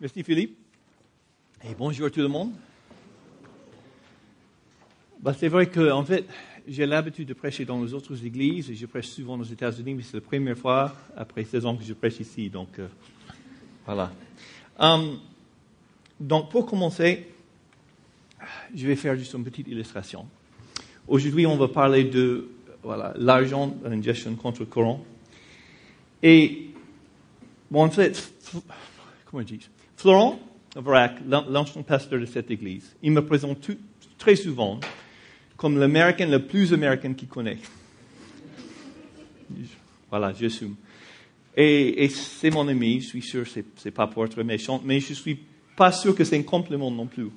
Merci Philippe. Et bonjour tout le monde. Bah, c'est vrai que, en fait, j'ai l'habitude de prêcher dans les autres églises et je prêche souvent aux États-Unis, mais c'est la première fois après 16 ans que je prêche ici. Donc, euh, voilà. Um, donc, pour commencer, je vais faire juste une petite illustration. Aujourd'hui, on va parler de l'argent, une gestion contre le courant. Et, bon, en fait, comment je dis? Florent Varac, l'ancien pasteur de cette église, il me présente très souvent comme l'Américain le plus américain qu'il connaît. Voilà, j'assume. Et, et c'est mon ami, je suis sûr, c'est, c'est pas pour être méchant, mais je suis pas sûr que c'est un compliment non plus.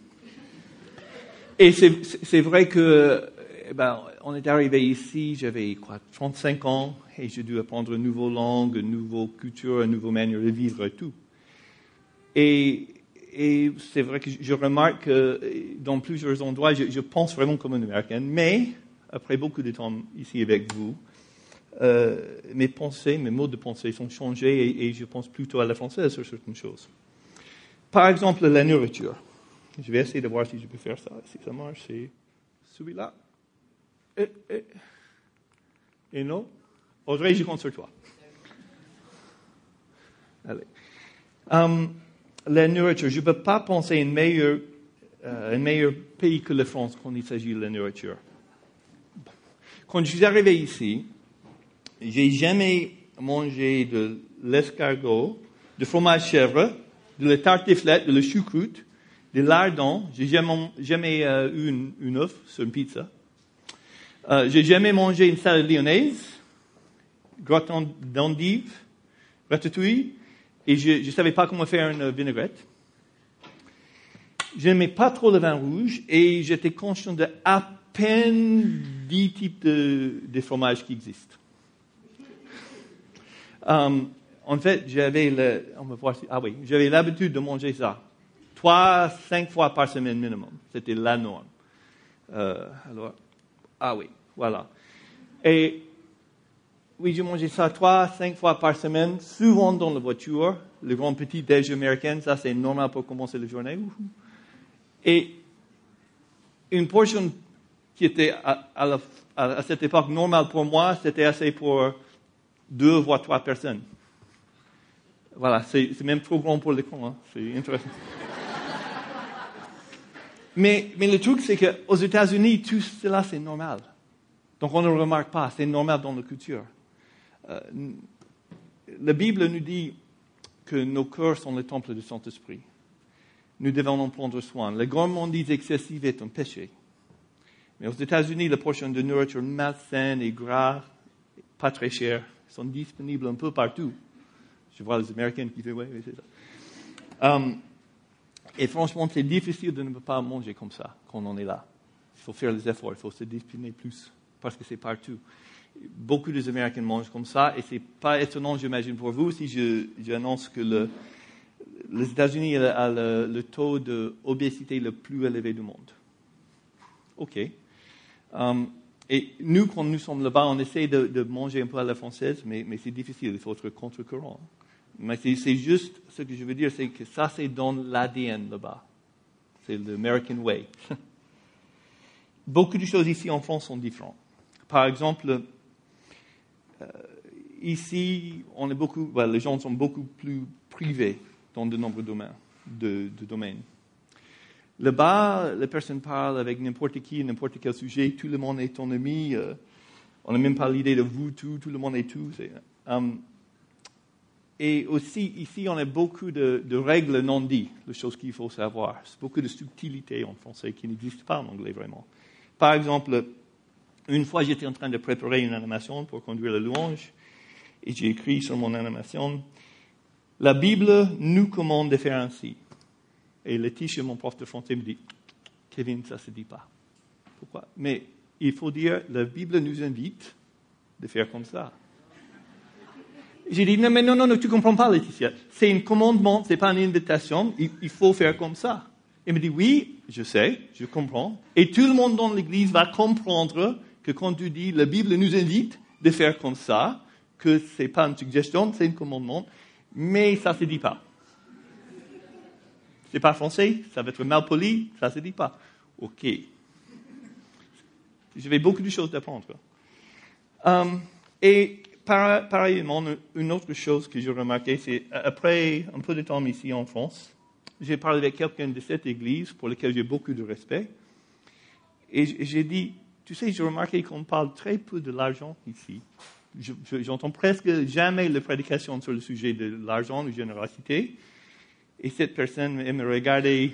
Et c'est, vrai que, eh ben, est arrivé ici, j'avais quoi, 35 ans, et j'ai dû apprendre une nouvelle langue, une nouvelle culture, une nouvelle manière de vivre et tout. Et, c'est vrai que je remarque que dans plusieurs endroits, je, pense vraiment comme un Américain, mais après beaucoup de temps ici avec vous, euh, mes pensées, mes mots de pensée sont changés et, et, je pense plutôt à la française sur certaines choses. Par exemple, la nourriture. Je vais essayer de voir si je peux faire ça. Si ça marche, c'est celui-là. Et, et, et non? Audrey, je compte sur toi. Allez. Um, la nourriture. Je ne peux pas penser à un meilleur, euh, un meilleur pays que la France quand il s'agit de la nourriture. Quand je suis arrivé ici, j'ai jamais mangé de l'escargot, de fromage chèvre, de la tartiflette, de la choucroute, de lardons. J'ai jamais, jamais euh, eu une, une œuf sur une pizza. Euh, j'ai jamais mangé une salade lyonnaise, gratin d'endive, ratatouille, et je ne savais pas comment faire une vinaigrette. Je n'aimais pas trop le vin rouge et j'étais conscient de à peine dix types de, fromages qui existent. Um, en fait, j'avais on va voir ah oui, j'avais l'habitude de manger ça. Trois, cinq fois par semaine minimum. C'était la norme. Euh, alors, ah oui, voilà. Et oui, je mangeais ça trois, cinq fois par semaine, souvent dans la voiture. Le grand petit déj américain, ça c'est normal pour commencer la journée. Et une portion qui était à, cette époque normale pour moi, c'était assez pour deux voire trois personnes. Voilà, c'est même trop grand pour l'écran, hein. c'est intéressant. mais, mais le truc, c'est qu'aux États-Unis, tout cela, c'est normal. Donc on ne le remarque pas, c'est normal dans la culture. Euh, la Bible nous dit que nos cœurs sont le temple du Saint-Esprit. Nous devons en prendre soin. La gourmandise excessive est un péché. Mais aux États-Unis, la portion de nourriture malsaine et gras, pas très chère, sont disponibles un peu partout. Je vois les Américains qui disent, oui, c'est ça. Um, et franchement, c'est difficile de ne pas manger comme ça quand on est là. Il faut faire les efforts, il faut se discipliner plus, parce que c'est partout beaucoup des Américains mangent comme ça, et ce n'est pas étonnant, j'imagine, pour vous si j'annonce que le, les États-Unis ont le, taux d'obésité le plus élevé du monde. OK. Um, et nous, quand nous sommes là-bas, on essaie de, manger un peu à la française, mais, mais c'est difficile, il faut être contre-courant. Mais c'est juste, ce que je veux dire, c'est que ça, c'est dans l'ADN là-bas. C'est l'American way. Beaucoup de choses ici en France sont différentes. Par exemple, ici, on est beaucoup, les gens sont beaucoup plus privés dans de nombreux domaines. De. Là-bas, les personnes parlent avec n'importe qui, n'importe quel sujet, tout le monde est ton ami, euh, on n'a même pas l'idée de vous, tout, tout le monde est tout. Um, et aussi, ici, on a beaucoup de, règles non dites, les choses qu'il faut savoir. Beaucoup de subtilités en français qui n'existent pas en anglais vraiment. Par exemple, une fois, j'étais en train de préparer une animation pour conduire la louange, et j'ai écrit sur mon animation, la Bible nous commande de faire ainsi. Et Laetitia, mon prof de français, me dit, Kevin, ça ne se dit pas. Pourquoi Mais il faut dire, la Bible nous invite de faire comme ça. J'ai dit, non, mais non, non, tu ne comprends pas, Laetitia. C'est un commandement, ce n'est pas une invitation, il, faut faire comme ça. Il me dit, oui, je sais, je comprends. Et tout le monde dans l'église va comprendre que quand tu dis la Bible nous invite de faire comme ça, que ce n'est pas une suggestion, c'est un commandement, mais ça ne se dit pas. C'est pas français, ça va être mal poli, ça se dit pas. OK. J'avais beaucoup de choses d'apprendre. Um, et pareillement, une autre chose que j'ai remarqué, c'est après un peu de temps ici en France, j'ai parlé avec quelqu'un de cette église pour lequel j'ai beaucoup de respect. Et j'ai dit, tu sais, j'ai remarqué qu'on parle très peu de l'argent ici. J'entends presque jamais la prédication sur le sujet de l'argent, de générosité. Et cette personne me regardait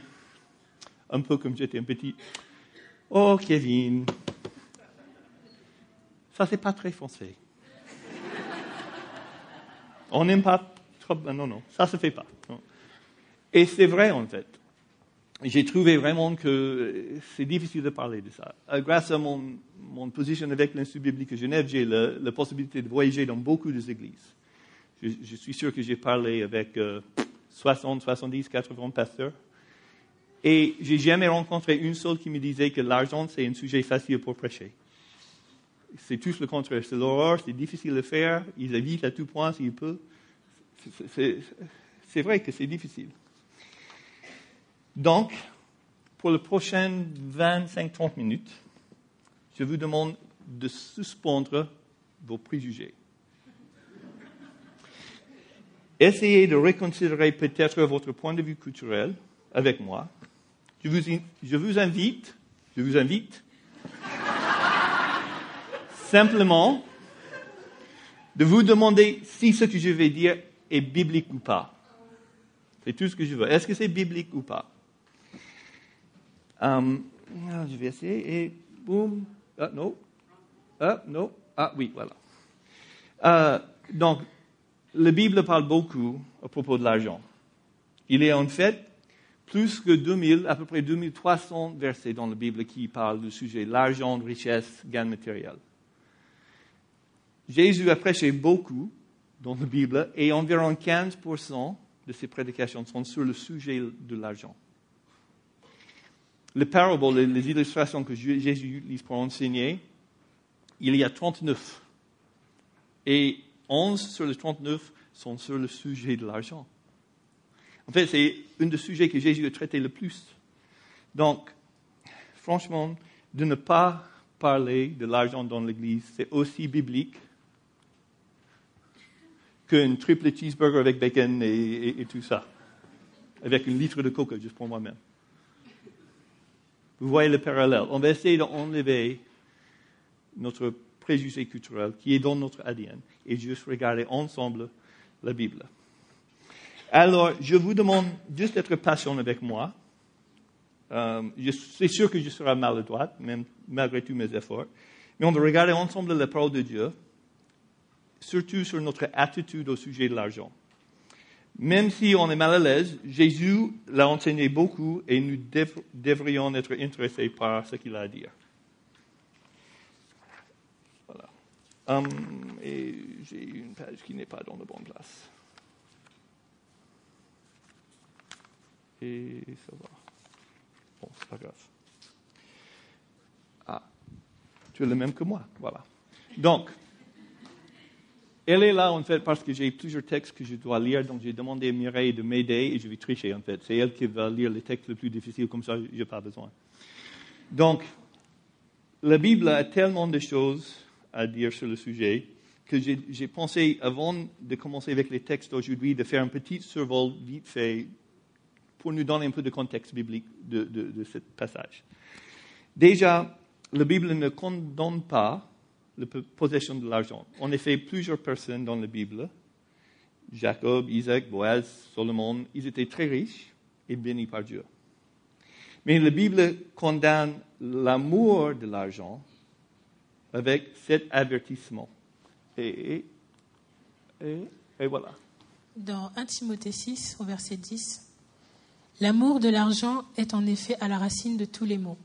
un peu comme j'étais un petit. Oh, Kevin, ça c'est pas très français. On n'aime pas trop. Non, non, ça se fait pas. Et c'est vrai en fait j'ai trouvé vraiment que c'est difficile de parler de ça. Euh, grâce à mon, mon position avec l'Institut biblique de Genève, j'ai la, possibilité de voyager dans beaucoup d'églises. Je, je suis sûr que j'ai parlé avec 60, 70, 80 pasteurs. Et j'ai jamais rencontré une seule qui me disait que l'argent, c'est un sujet facile pour prêcher. C'est tout le contraire. C'est l'horreur, c'est difficile de faire. Ils évitent à tout point s'ils peuvent. C'est vrai que c'est difficile. Donc, pour les prochaines 25-30 minutes, je vous demande de suspendre vos préjugés. Essayez de reconsidérer peut-être votre point de vue culturel avec moi. Je vous, je vous invite, je vous invite simplement de vous demander si ce que je vais dire est biblique ou pas. C'est tout ce que je veux. Est-ce que c'est biblique ou pas? Um, je vais essayer et boum. Ah, non. Ah, non. Ah, oui, voilà. Euh, donc, la Bible parle beaucoup à propos de l'argent. Il y a en fait plus que 2000, à peu près 2300 versets dans la Bible qui parlent du sujet l'argent, richesse, gain matériel. Jésus a prêché beaucoup dans la Bible et environ 15% de ses prédications sont sur le sujet de l'argent les parables, les, illustrations que Jésus utilise pour enseigner, il y a 39. Et 11 sur les 39 sont sur le sujet de l'argent. En fait, c'est un des sujets que Jésus a traité le plus. Donc, franchement, de ne pas parler de l'argent dans l'Église, c'est aussi biblique qu'un triple cheeseburger avec bacon et, et, tout ça, avec une litre de coca, juste pour moi-même. Vous voyez le parallèle. On va essayer d'enlever notre préjugé culturel qui est dans notre ADN et juste regarder ensemble la Bible. Alors, je vous demande juste d'être patient avec moi. Euh, c'est sûr que je serai maladroite, même malgré tous mes efforts. Mais on va regarder ensemble la parole de Dieu, surtout sur notre attitude au sujet de l'argent. Même si on est mal à l'aise, Jésus l'a enseigné beaucoup et nous devrions être intéressés par ce qu'il a à dire. Voilà. Hum, et j'ai une page qui n'est pas dans la bonne place. Et ça va. Bon, c'est pas grave. Ah, tu es le même que moi. Voilà. Donc, elle est là, en fait, parce que j'ai plusieurs textes que je dois lire, donc j'ai demandé à Mireille de m'aider et je vais tricher, en fait. C'est elle qui va lire les textes les plus difficiles, comme ça, je n'ai pas besoin. Donc, la Bible a tellement de choses à dire sur le sujet que j'ai pensé, avant de commencer avec les textes d'aujourd'hui, de faire un petit survol vite fait pour nous donner un peu de contexte biblique de, de ce passage. Déjà, la Bible ne condamne pas la possession de l'argent. En effet, plusieurs personnes dans la Bible, Jacob, Isaac, Boaz, Solomon, ils étaient très riches et bénis par Dieu. Mais la Bible condamne l'amour de l'argent avec cet avertissement. Et, et, et, voilà. Dans 1 Timothée 6, au verset 10, L'amour de l'argent est en effet à la racine de tous les maux.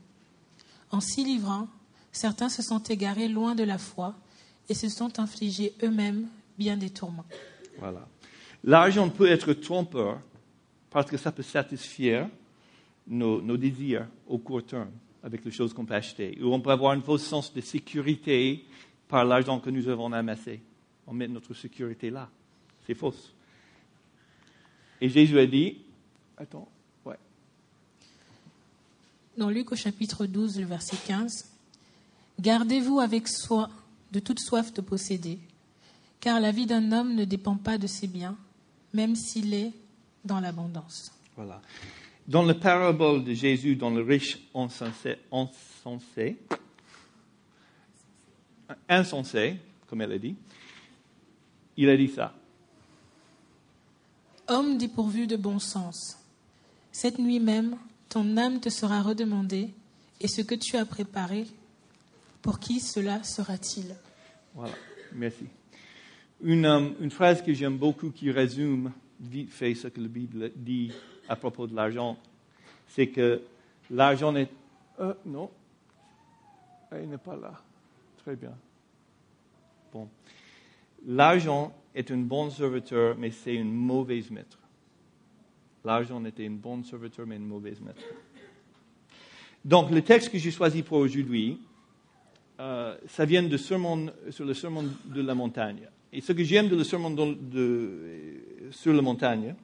En s'y livrant, certains se sont égarés loin de la foi et se sont infligés eux-mêmes bien des tourments. Voilà. L'argent peut être trompeur parce que ça peut satisfaire nos, désirs au court terme avec les choses qu'on peut acheter. Ou on peut avoir un faux sens de sécurité par l'argent que nous avons amassé. On met notre sécurité là. C'est faux. Et Jésus a dit, attends, ouais, dans Luc au chapitre 12, le verset 15. Gardez-vous avec soin de toute soif de posséder, car la vie d'un homme ne dépend pas de ses biens, même s'il est dans l'abondance. Voilà. Dans la parabole de Jésus, dans le riche insensé, insensé, insensé, comme elle a dit, il a dit ça. Homme dépourvu de bon sens, cette nuit même, ton âme te sera redemandée, et ce que tu as préparé, pour qui cela sera-t-il? Voilà, merci. Une, euh, une phrase que j'aime beaucoup qui résume vite fait ce que la Bible dit à propos de l'argent, c'est que l'argent n'est... Euh, non, il n'est pas là. Très bien. Bon. L'argent est un bon serviteur, mais c'est une mauvaise maître. L'argent était un bon serviteur, mais une mauvaise maître. Donc, le texte que j'ai choisi pour aujourd'hui, euh, ça vient de sermon, sur le sermon de la montagne. Et ce que j'aime de le sermon sur la montagne,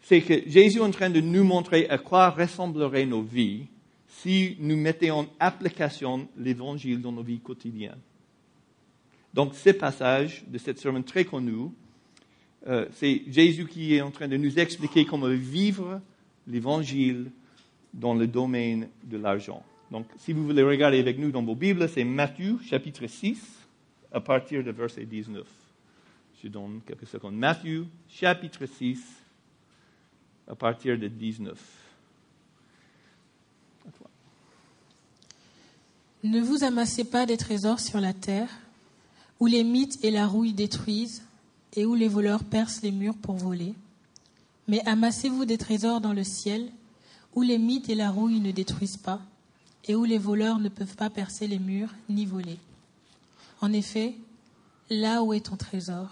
c'est que Jésus est en train de nous montrer à quoi ressembleraient nos vies si nous mettions en application l'évangile dans nos vies quotidiennes. Donc, ce passage de cette sermon très connu, euh, c'est Jésus qui est en train de nous expliquer comment vivre l'évangile dans le domaine de l'argent. Donc, si vous voulez regarder avec nous dans vos Bibles, c'est Matthieu chapitre 6 à partir de verset 19. Je donne quelques secondes. Matthieu chapitre 6 à partir de 19. Ne vous amassez pas des trésors sur la terre, où les mythes et la rouille détruisent, et où les voleurs percent les murs pour voler. Mais amassez-vous des trésors dans le ciel, où les mythes et la rouille ne détruisent pas, et où les voleurs ne peuvent pas percer les murs ni voler. En effet, là où est ton trésor,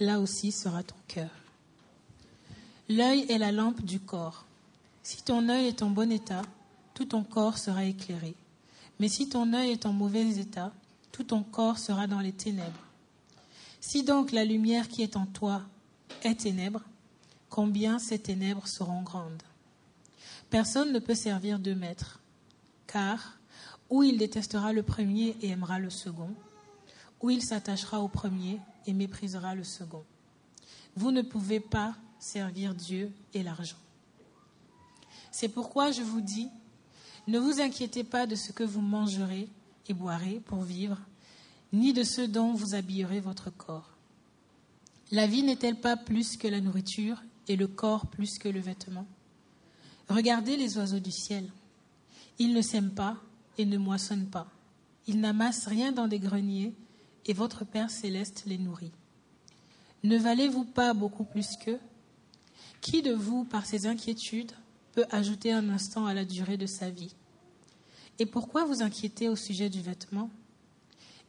là aussi sera ton cœur. L'œil est la lampe du corps. Si ton œil est en bon état, tout ton corps sera éclairé. Mais si ton œil est en mauvais état, tout ton corps sera dans les ténèbres. Si donc la lumière qui est en toi est ténèbre, combien ces ténèbres seront grandes? Personne ne peut servir deux maîtres, car ou il détestera le premier et aimera le second, ou il s'attachera au premier et méprisera le second. Vous ne pouvez pas servir Dieu et l'argent. C'est pourquoi je vous dis, ne vous inquiétez pas de ce que vous mangerez et boirez pour vivre, ni de ce dont vous habillerez votre corps. La vie n'est-elle pas plus que la nourriture et le corps plus que le vêtement? Regardez les oiseaux du ciel. Ils ne sèment pas et ne moissonnent pas. Ils n'amassent rien dans des greniers et votre Père céleste les nourrit. Ne valez-vous pas beaucoup plus qu'eux? Qui de vous, par ses inquiétudes, peut ajouter un instant à la durée de sa vie? Et pourquoi vous inquiétez au sujet du vêtement?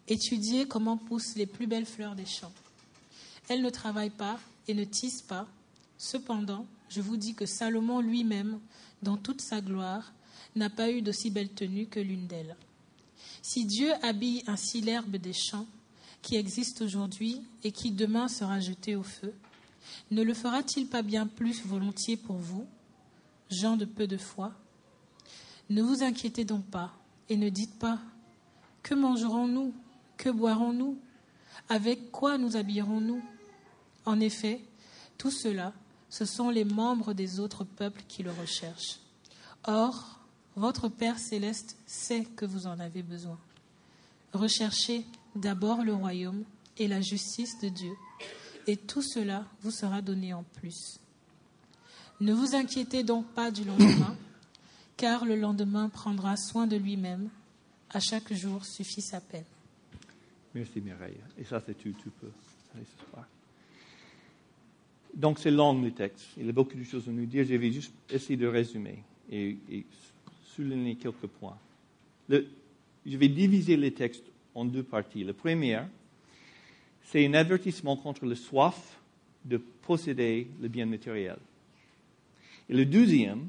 Étudiez comment poussent les plus belles fleurs des champs. Elles ne travaillent pas et ne tissent pas. Cependant, je vous dis que Salomon lui-même, dans toute sa gloire, n'a pas eu d'aussi belle tenue que l'une d'elles. Si Dieu habille ainsi l'herbe des champs, qui existe aujourd'hui et qui demain sera jeté au feu, ne le fera-t-il pas bien plus volontiers pour vous, gens de peu de foi? Ne vous inquiétez donc pas et ne dites pas Que mangerons-nous? Que boirons-nous? Avec quoi nous habillerons-nous? En effet, tout cela, ce sont les membres des autres peuples qui le recherchent. Or, votre Père céleste sait que vous en avez besoin. Recherchez d'abord le royaume et la justice de Dieu, et tout cela vous sera donné en plus. Ne vous inquiétez donc pas du lendemain, car le lendemain prendra soin de lui-même. À chaque jour suffit sa peine. Merci Mireille. Et ça, c'est tout, tu peux. Allez, ce soir. Donc, c'est long le texte. Il y a beaucoup de choses à nous dire. Je vais juste essayer de résumer et souligner quelques points. Je vais diviser le texte en deux parties. La première, c'est un avertissement contre le soif de posséder le bien matériel. Et le deuxième,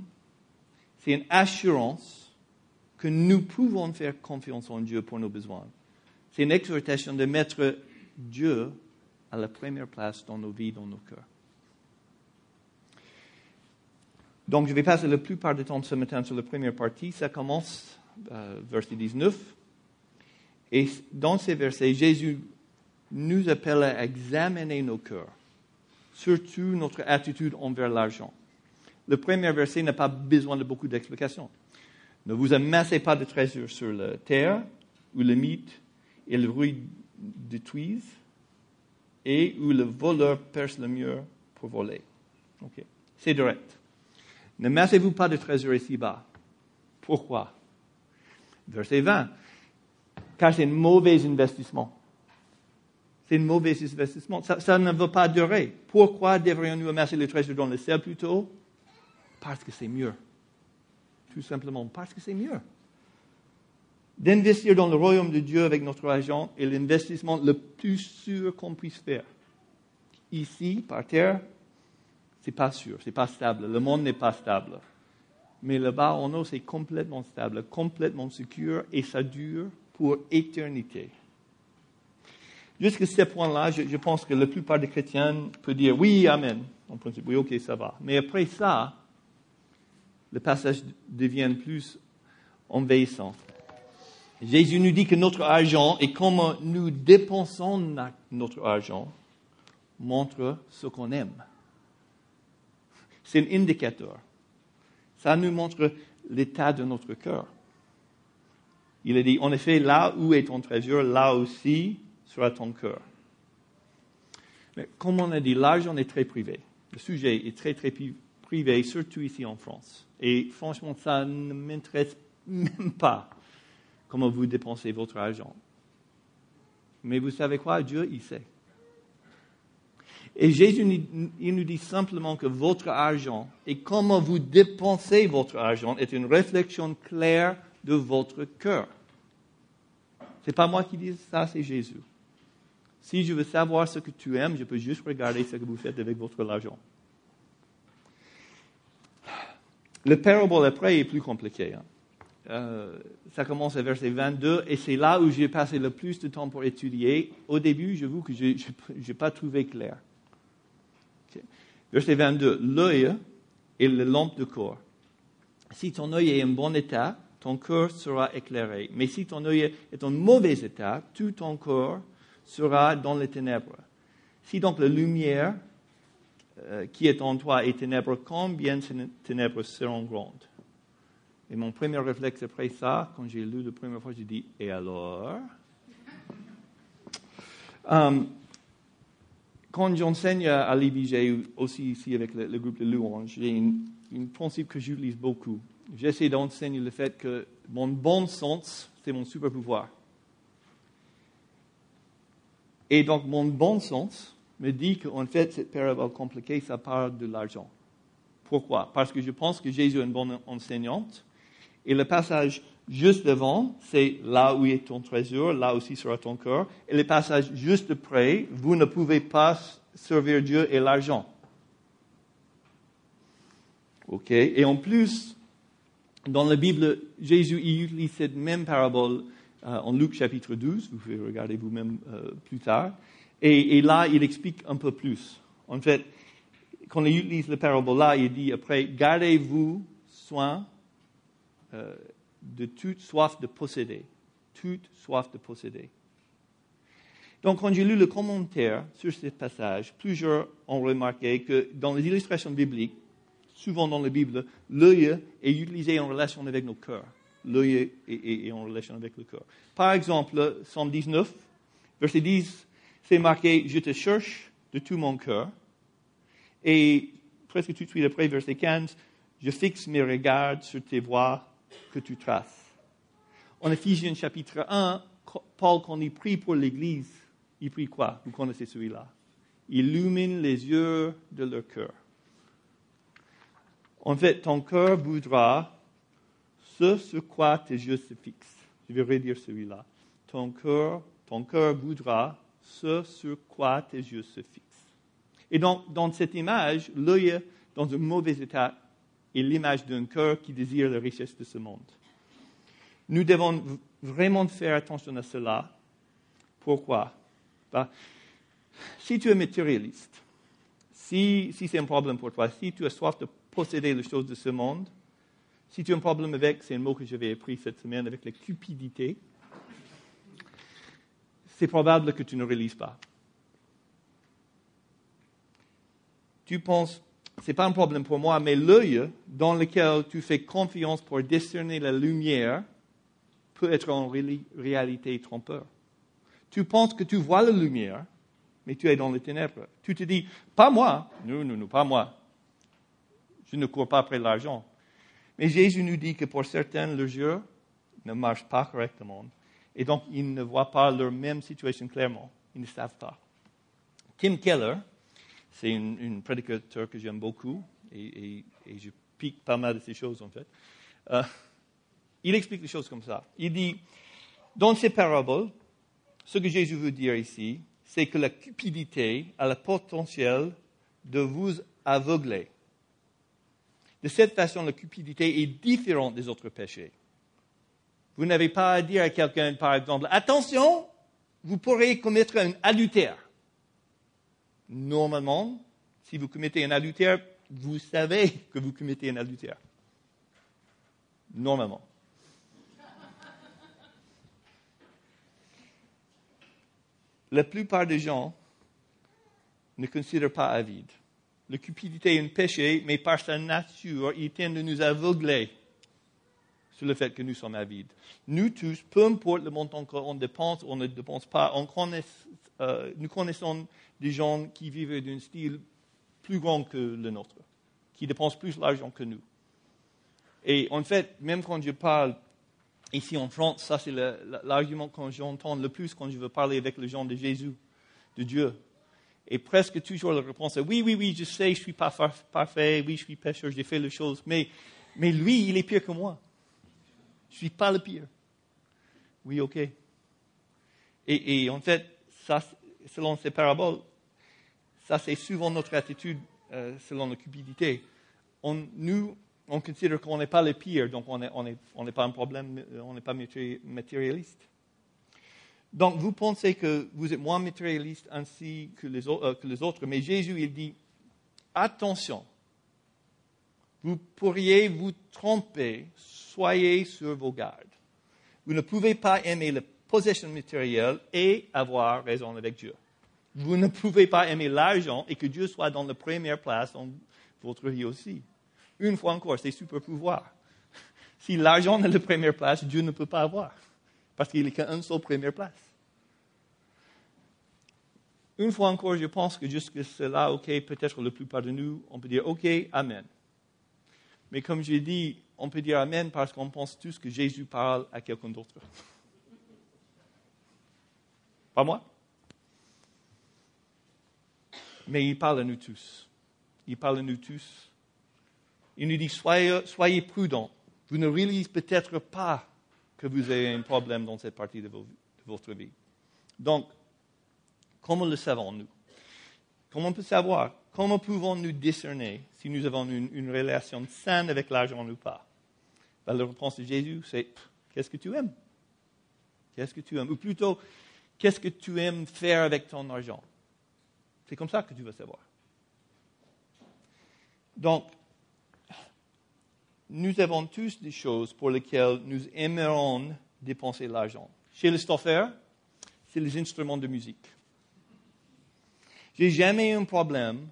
c'est une assurance que nous pouvons faire confiance en Dieu pour nos besoins. C'est une exhortation de mettre Dieu à la première place dans nos vies, dans nos cœurs. Donc, je vais passer la plupart du temps ce matin sur la première partie. Ça commence, euh, verset 19. Et dans ces versets, Jésus nous appelle à examiner nos cœurs, surtout notre attitude envers l'argent. Le premier verset n'a pas besoin de beaucoup d'explications. Ne vous amassez pas de trésors sur la terre, où le mythe et le bruit détruisent, et où le voleur perce le mur pour voler. C'est direct. Ne massez-vous pas de trésors ici-bas. Pourquoi? Verset 20. Car c'est un mauvais investissement. C'est un mauvais investissement. Ça, ne va pas durer. Pourquoi devrions-nous amasser les trésors dans le ciel plutôt? Parce que c'est mieux. Tout simplement parce que c'est mieux. D'investir dans le royaume de Dieu avec notre argent est l'investissement le plus sûr qu'on puisse faire. Ici, par terre, c'est pas sûr, c'est pas stable. Le monde n'est pas stable. Mais là-bas, en haut, c'est complètement stable, complètement sûr et ça dure pour éternité. Jusqu'à ce point-là, je, je, pense que la plupart des chrétiens peuvent dire oui, Amen. En principe, oui, ok, ça va. Mais après ça, le passage devient plus envahissant. Jésus nous dit que notre argent et comment nous dépensons notre argent montre ce qu'on aime c'est un indicateur. Ça nous montre l'état de notre cœur. Il a dit, en effet, là où est ton trésor, là aussi sera ton cœur. Mais comme on a dit, l'argent est très privé. Le sujet est très, très privé, surtout ici en France. Et franchement, ça ne m'intéresse même pas comment vous dépensez votre argent. Mais vous savez quoi? Dieu, il sait. Et Jésus, il nous dit simplement que votre argent et comment vous dépensez votre argent est une réflexion claire de votre cœur. Ce n'est pas moi qui dis ça, c'est Jésus. Si je veux savoir ce que tu aimes, je peux juste regarder ce que vous faites avec votre argent. Le parable après est plus compliqué. Hein. Euh, ça commence à verset 22 et c'est là où j'ai passé le plus de temps pour étudier. Au début, j'avoue que je n'ai pas trouvé clair. Verset 22, l'œil est la lampe du corps. Si ton œil est en bon état, ton cœur sera éclairé. Mais si ton œil est en mauvais état, tout ton corps sera dans les ténèbres. Si donc la lumière euh, qui est en toi est ténèbres, combien ces ténèbres seront grandes? Et mon premier réflexe après ça, quand j'ai lu la première fois, j'ai dit, et alors um, quand j'enseigne à j'ai aussi ici avec le, groupe de louanges, j'ai un principe que j'utilise beaucoup. J'essaie d'enseigner le fait que mon bon sens, c'est mon super pouvoir. Et donc, mon bon sens me dit qu'en fait, cette parabole compliquée, ça parle de l'argent. Pourquoi? Parce que je pense que Jésus est une bonne enseignante. Et le passage juste devant, c'est là où est ton trésor, là aussi sera ton cœur. Et le passage juste après, vous ne pouvez pas servir Dieu et l'argent. OK? Et en plus, dans la Bible, Jésus utilise cette même parabole euh, en Luc chapitre 12, vous pouvez regarder vous-même euh, plus tard. Et, et, là, il explique un peu plus. En fait, quand il utilise la parabole là, il dit après, gardez-vous soin euh, de toute soif de posséder. Toute soif de posséder. Donc, quand j'ai lu le commentaire sur ce passage, plusieurs ont remarqué que dans les illustrations bibliques, souvent dans la Bible, l'œil est utilisé en relation avec nos cœurs. L'œil est, en relation avec le cœur. Par exemple, Psalm 19, verset 10, c'est marqué Je te cherche de tout mon cœur. Et presque tout de suite après, verset 15, Je fixe mes regards sur tes voies que tu traces. En Ephésiens chapitre 1, Paul, quand il prie pour l'Église, il prie quoi? Vous connaissez celui-là. Illumine les yeux de leur cœur. En fait, ton cœur voudra ce sur quoi tes yeux se fixent. Je vais redire celui-là. Ton cœur, ton cœur voudra ce sur quoi tes yeux se fixent. Et donc, dans cette image, l'œil dans un mauvais état est l'image d'un cœur qui désire la richesse de ce monde. Nous devons vraiment faire attention à cela. Pourquoi? Bah, Si tu es matérialiste, si, si c'est un problème pour toi, si tu as soif de posséder les choses de ce monde. Si tu as un problème avec, c'est un mot que j'avais appris cette semaine, avec la cupidité, c'est probable que tu ne réalises pas. Tu penses, ce n'est pas un problème pour moi, mais l'œil dans lequel tu fais confiance pour discerner la lumière peut être en réalité trompeur. Tu penses que tu vois la lumière, mais tu es dans les ténèbres. Tu te dis, pas moi. Non, non, non, pas moi. Je ne cours pas après l'argent. Mais Jésus nous dit que pour certains, le jeu ne marche pas correctement. Et donc, ils ne voient pas leur même situation clairement. Ils ne savent pas. Tim Keller, c'est un prédicateur que j'aime beaucoup, et, je pique pas mal de ces choses en fait. Euh, il explique les choses comme ça. Il dit, dans ces paraboles, ce que Jésus veut dire ici, c'est que la cupidité a le potentiel de vous aveugler. De cette façon, la cupidité est différente des autres péchés. Vous n'avez pas à dire à quelqu'un, par exemple, attention, vous pourrez commettre un adultère. Normalement, si vous commettez un adultère, vous savez que vous commettez un adultère. Normalement. La plupart des gens ne considèrent pas avide. La cupidité est un péché, mais par sa nature, il tend de nous aveugler sur le fait que nous sommes avides. Nous tous, peu importe le montant qu'on dépense ou ne dépense pas, euh, nous connaissons des gens qui vivent d'un style plus grand que le nôtre, qui dépensent plus d'argent que nous. Et en fait, même quand je parle ici en France, ça c'est l'argument que j'entends le plus quand je veux parler avec les gens de Jésus, de Dieu. Et presque toujours la réponse est oui, oui, oui, je sais, je ne suis pas parfait, oui, je suis pécheur, j'ai fait les choses, mais, mais lui, il est pire que moi. Je ne suis pas le pire. Oui, ok. Et, en fait, ça, selon ces paraboles, ça c'est souvent notre attitude euh, selon la cupidité. On, nous, on considère qu'on n'est pas le pire, donc on n'est pas un problème, on n'est pas matérialiste. Donc vous pensez que vous êtes moins matérialiste ainsi que les, euh, que les autres, mais Jésus, il dit, attention, vous pourriez vous tromper, soyez sur vos gardes. Vous ne pouvez pas aimer la possession matérielle et avoir raison avec Dieu. Vous ne pouvez pas aimer l'argent et que Dieu soit dans la première place dans votre vie aussi. Une fois encore, c'est super pouvoir. Si l'argent est la première place, Dieu ne peut pas avoir. Parce qu'il a qu'une seule première place. Une fois encore, je pense que jusque cela, ok, peut-être la plupart de nous, on peut dire ok, Amen. Mais comme j'ai dit, on peut dire Amen parce qu'on pense tous que Jésus parle à quelqu'un d'autre. Pas moi. Mais il parle à nous tous. Il parle à nous tous il nous dit, soyez, prudents. Vous ne réalisez peut-être pas que vous avez un problème dans cette partie de, votre vie. Donc, comment le savons-nous? Comment on peut savoir? Comment pouvons-nous discerner si nous avons une, relation saine avec l'argent ou pas? Ben, La réponse de Jésus, c'est qu'est-ce que tu aimes? Qu'est-ce que tu aimes? Ou plutôt, qu'est-ce que tu aimes faire avec ton argent? C'est comme ça que tu vas savoir. Donc, nous avons tous des choses pour lesquelles nous aimerions dépenser l'argent. Chez les Stoffer, c'est les instruments de musique. J'ai jamais eu un problème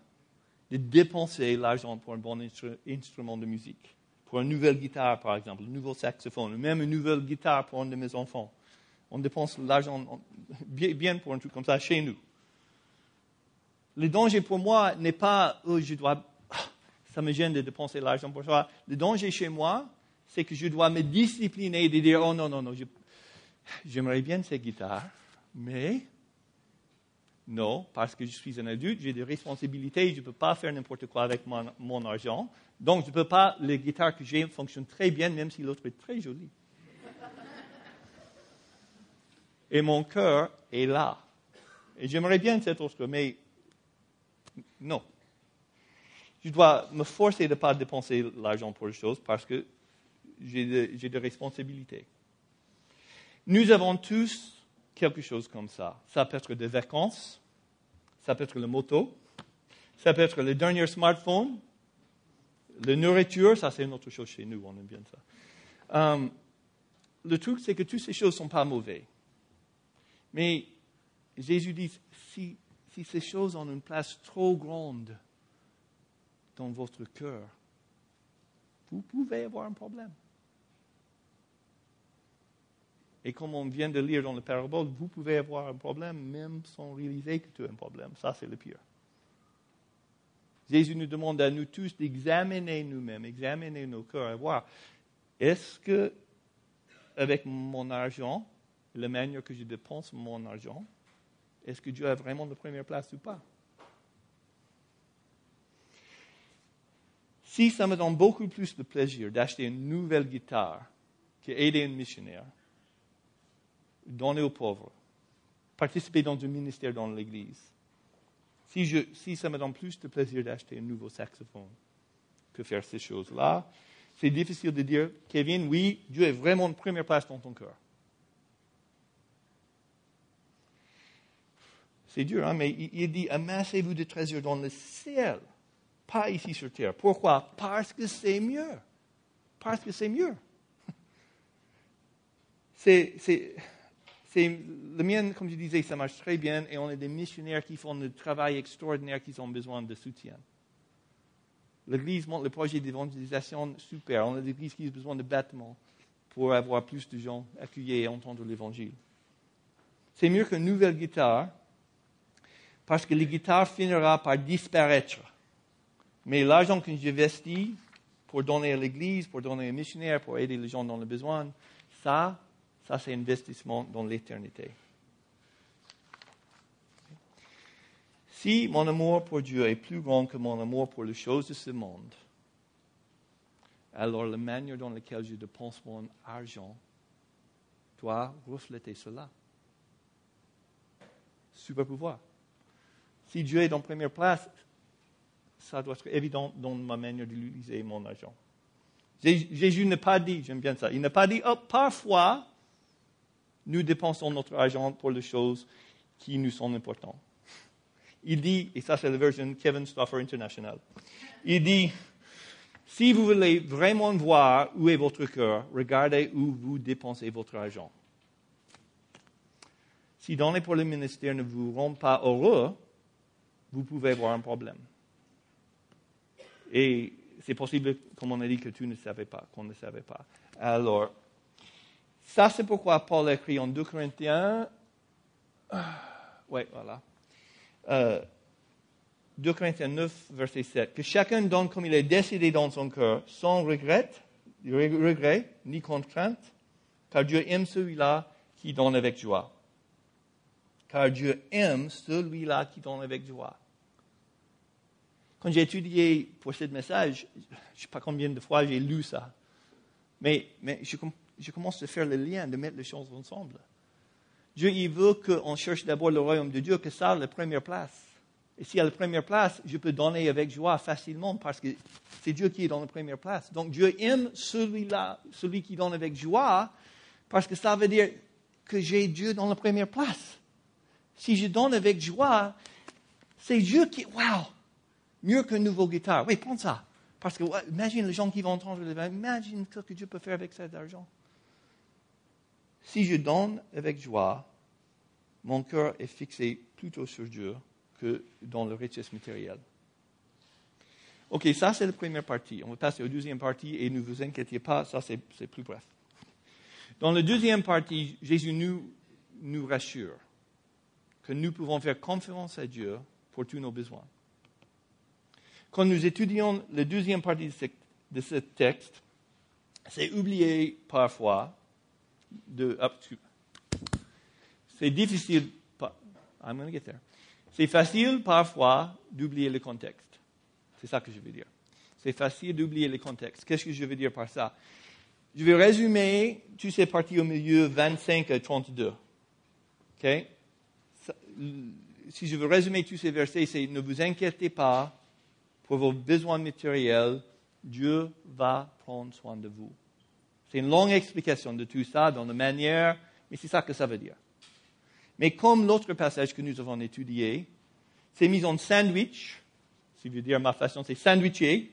de dépenser l'argent pour un bon instrument de musique. Pour une nouvelle guitare, par exemple, un nouveau saxophone, même une nouvelle guitare pour un de mes enfants. On dépense l'argent bien pour un truc comme ça chez nous. Le danger pour moi n'est pas, oh, je dois ça me gêne de dépenser l'argent pour ça. Le danger chez moi, c'est que je dois me discipliner et dire, oh non, non, non, j'aimerais bien cette guitare, mais non, parce que je suis un adulte, j'ai des responsabilités, je ne peux pas faire n'importe quoi avec mon, argent. Donc, je ne peux pas, les guitares que j'ai fonctionnent très bien, même si l'autre est très jolie. Et mon cœur est là. Et j'aimerais bien cette autre, mais non je dois me forcer de ne pas dépenser l'argent pour les choses parce que j'ai des responsabilités. Nous avons tous quelque chose comme ça. Ça peut être des vacances, ça peut être la moto, ça peut être le dernier smartphone, La nourriture, ça c'est une autre chose chez nous, on aime bien ça. Euh, le truc, c'est que toutes ces choses ne sont pas mauvaises. Mais Jésus dit, si ces choses ont une place trop grande dans votre cœur, vous pouvez avoir un problème. Et comme on vient de lire dans la parabole, vous pouvez avoir un problème même sans réaliser que tu as un problème. Ça, c'est le pire. Jésus nous demande à nous tous d'examiner nous-mêmes, examiner nos cœurs et voir est-ce que, avec mon argent, la manière que je dépense mon argent, est-ce que Dieu a vraiment la première place ou pas? Si ça me donne beaucoup plus de plaisir d'acheter une nouvelle guitare qu'aider un missionnaire, donner aux pauvres, participer dans un ministère dans l'Église, si, je, si ça me donne plus de plaisir d'acheter un nouveau saxophone que faire ces choses-là, c'est difficile de dire, Kevin, oui, Dieu est vraiment en première place dans ton cœur. C'est dur, hein, mais il dit, amassez-vous de trésors dans le ciel pas ici sur terre. Pourquoi? Parce que c'est mieux. Parce que c'est mieux. C'est, le mien, comme je disais, ça marche très bien et on a des missionnaires qui font un travail extraordinaire qui ont besoin de soutien. L'Église montre le projet d'évangélisation super. On a des églises qui ont besoin de bâtiments pour avoir plus de gens accueillis et entendre l'Évangile. C'est mieux qu'une nouvelle guitare parce que la guitare finira par disparaître. Mais l'argent que j'investis pour donner à l'Église, pour donner aux missionnaires, pour aider les gens dans le besoin, ça, ça c'est investissement dans l'éternité. Si mon amour pour Dieu est plus grand que mon amour pour les choses de ce monde, alors la manière dans laquelle je dépense mon argent doit refléter cela. Super pouvoir. Si Dieu est en première place, ça doit être évident dans ma manière d'utiliser mon argent. Jésus n'a pas dit, j'aime bien ça, il n'a pas dit, oh, parfois, nous dépensons notre argent pour les choses qui nous sont importantes. Il dit, et ça c'est la version Kevin Stoffer International, il dit, si vous voulez vraiment voir où est votre cœur, regardez où vous dépensez votre argent. Si donner pour le ministère ne vous rend pas heureux, vous pouvez avoir un problème. Et c'est possible, comme on a dit, que tu ne savais pas, qu'on ne savait pas. Alors, ça c'est pourquoi Paul écrit en 2 Corinthiens, oui, voilà, 2 euh, Corinthiens 9, verset 7, que chacun donne comme il est décidé dans son cœur, sans regret, regret ni contrainte, car Dieu aime celui-là qui donne avec joie. Car Dieu aime celui-là qui donne avec joie. Quand j'ai étudié pour ce message, je ne sais pas combien de fois j'ai lu ça, mais, mais je, je, commence à faire le lien, de mettre les choses ensemble. Dieu, il veut qu'on cherche d'abord le royaume de Dieu, que ça a la première place. Et si a la première place, je peux donner avec joie facilement parce que c'est Dieu qui est dans la première place. Donc Dieu aime celui-là, celui qui donne avec joie, parce que ça veut dire que j'ai Dieu dans la première place. Si je donne avec joie, c'est Dieu qui, wow, mieux qu'une nouvelle guitare. Oui, prends ça. Parce que, imagine les gens qui vont entendre, imagine ce que Dieu peut faire avec cet argent. Si je donne avec joie, mon cœur est fixé plutôt sur Dieu que dans le richesse matérielle. Ok, ça c'est la première partie. On va passer à la deuxième partie et ne vous inquiétez pas, ça c'est plus bref. Dans la deuxième partie, Jésus nous, nous rassure que nous pouvons faire confiance à Dieu pour tous nos besoins quand nous étudions la deuxième partie de ce, texte, c'est oublié parfois de. C'est difficile. I'm going to get there. C'est facile parfois d'oublier le contexte. C'est ça que je veux dire. C'est facile d'oublier le contexte. Qu'est-ce que je veux dire par ça? Je vais résumer toutes ces parties au milieu 25 à 32. OK? Si je veux résumer tous ces versets, c'est ne vous inquiétez pas pour vos besoins matériels, Dieu va prendre soin de vous. C'est une longue explication de tout ça dans la manière, mais c'est ça que ça veut dire. Mais comme l'autre passage que nous avons étudié, c'est mis en sandwich, si je veux dire ma façon, c'est sandwiché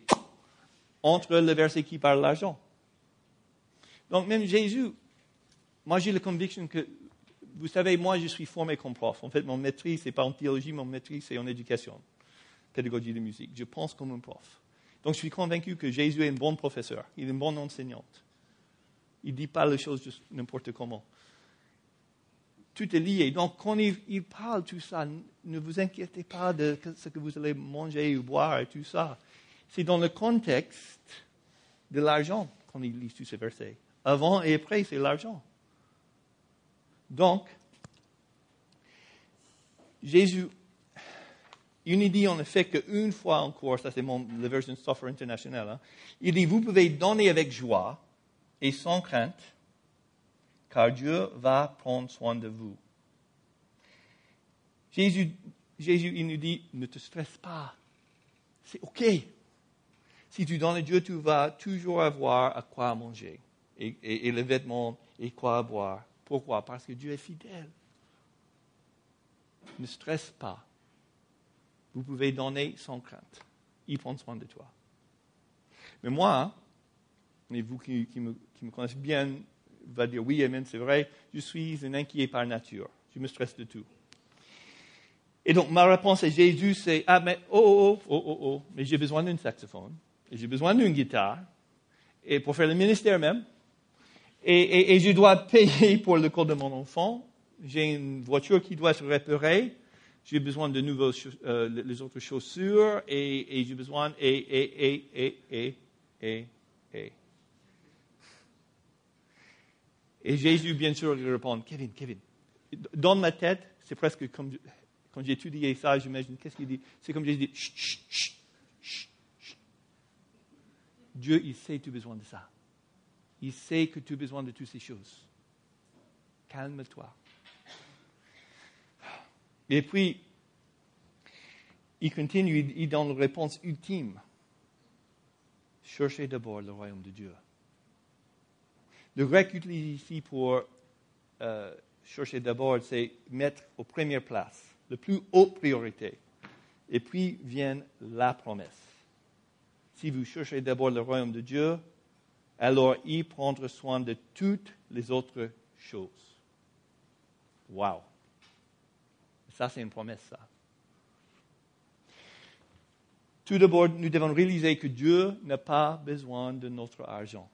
entre le verset qui parle de l'argent. Donc même Jésus, moi j'ai la conviction que, vous savez, moi je suis formé comme prof. En fait, mon maîtrise, c'est pas en théologie, mon maîtrise, c'est en éducation, pédagogie de musique. Je pense comme un prof. Donc je suis convaincu que Jésus est un bon professeur, il est un bon enseignant. Il ne dit pas les choses n'importe comment. Tout est lié. Donc quand il, il, parle tout ça, ne vous inquiétez pas de ce que vous allez manger ou boire et tout ça. C'est dans le contexte de l'argent qu'on lit tous ces versets. Avant et après, c'est l'argent. Donc, Jésus, il nous dit en effet qu'une fois encore, ça c'est mon, la version Software International, hein, il dit, vous pouvez donner avec joie et sans crainte, car Dieu va prendre soin de vous. Jésus, Jésus, il nous dit, ne te stresse pas. C'est OK. Si tu donnes à Dieu, tu vas toujours avoir à quoi manger et, et, les vêtements et quoi boire. Pourquoi? Parce que Dieu est fidèle. Ne stresse pas. Vous pouvez donner sans crainte. Il prend soin de toi. Mais moi, et vous qui, me, qui me, connaissez bien, va dire oui, amen, c'est vrai, je suis un inquiet par nature. Je me stresse de tout. Et donc, ma réponse à Jésus, c'est Ah, mais oh, oh, oh, oh, oh, mais j'ai besoin d'un saxophone, et j'ai besoin d'une guitare, et pour faire le ministère même, et, je dois payer pour le cours de mon enfant. J'ai une voiture qui doit se réparer. J'ai besoin de nouvelles euh, les autres chaussures et, j'ai besoin et et et et et et et. Et Jésus, bien sûr, lui répond Kevin, Kevin. Dans ma tête, c'est presque comme quand étudié ça, j'imagine qu'est-ce qu'il dit? C'est comme Jésus dit chut, chut, chut, chut. Dieu, il sait que tu as besoin de ça. Il sait que tu as besoin de toutes ces choses. Calme-toi. Et puis, il continue, il donne la réponse ultime. Cherchez d'abord le royaume de Dieu. Le grec utilisé ici pour euh, chercher d'abord, c'est mettre aux premières places, la plus haute priorité. Et puis vient la promesse. Si vous cherchez d'abord le royaume de Dieu, alors il prendra soin de toutes les autres choses. Wow! Ça, c'est une promesse, ça. Tout d'abord, nous devons réaliser que Dieu n'a pas besoin de notre argent.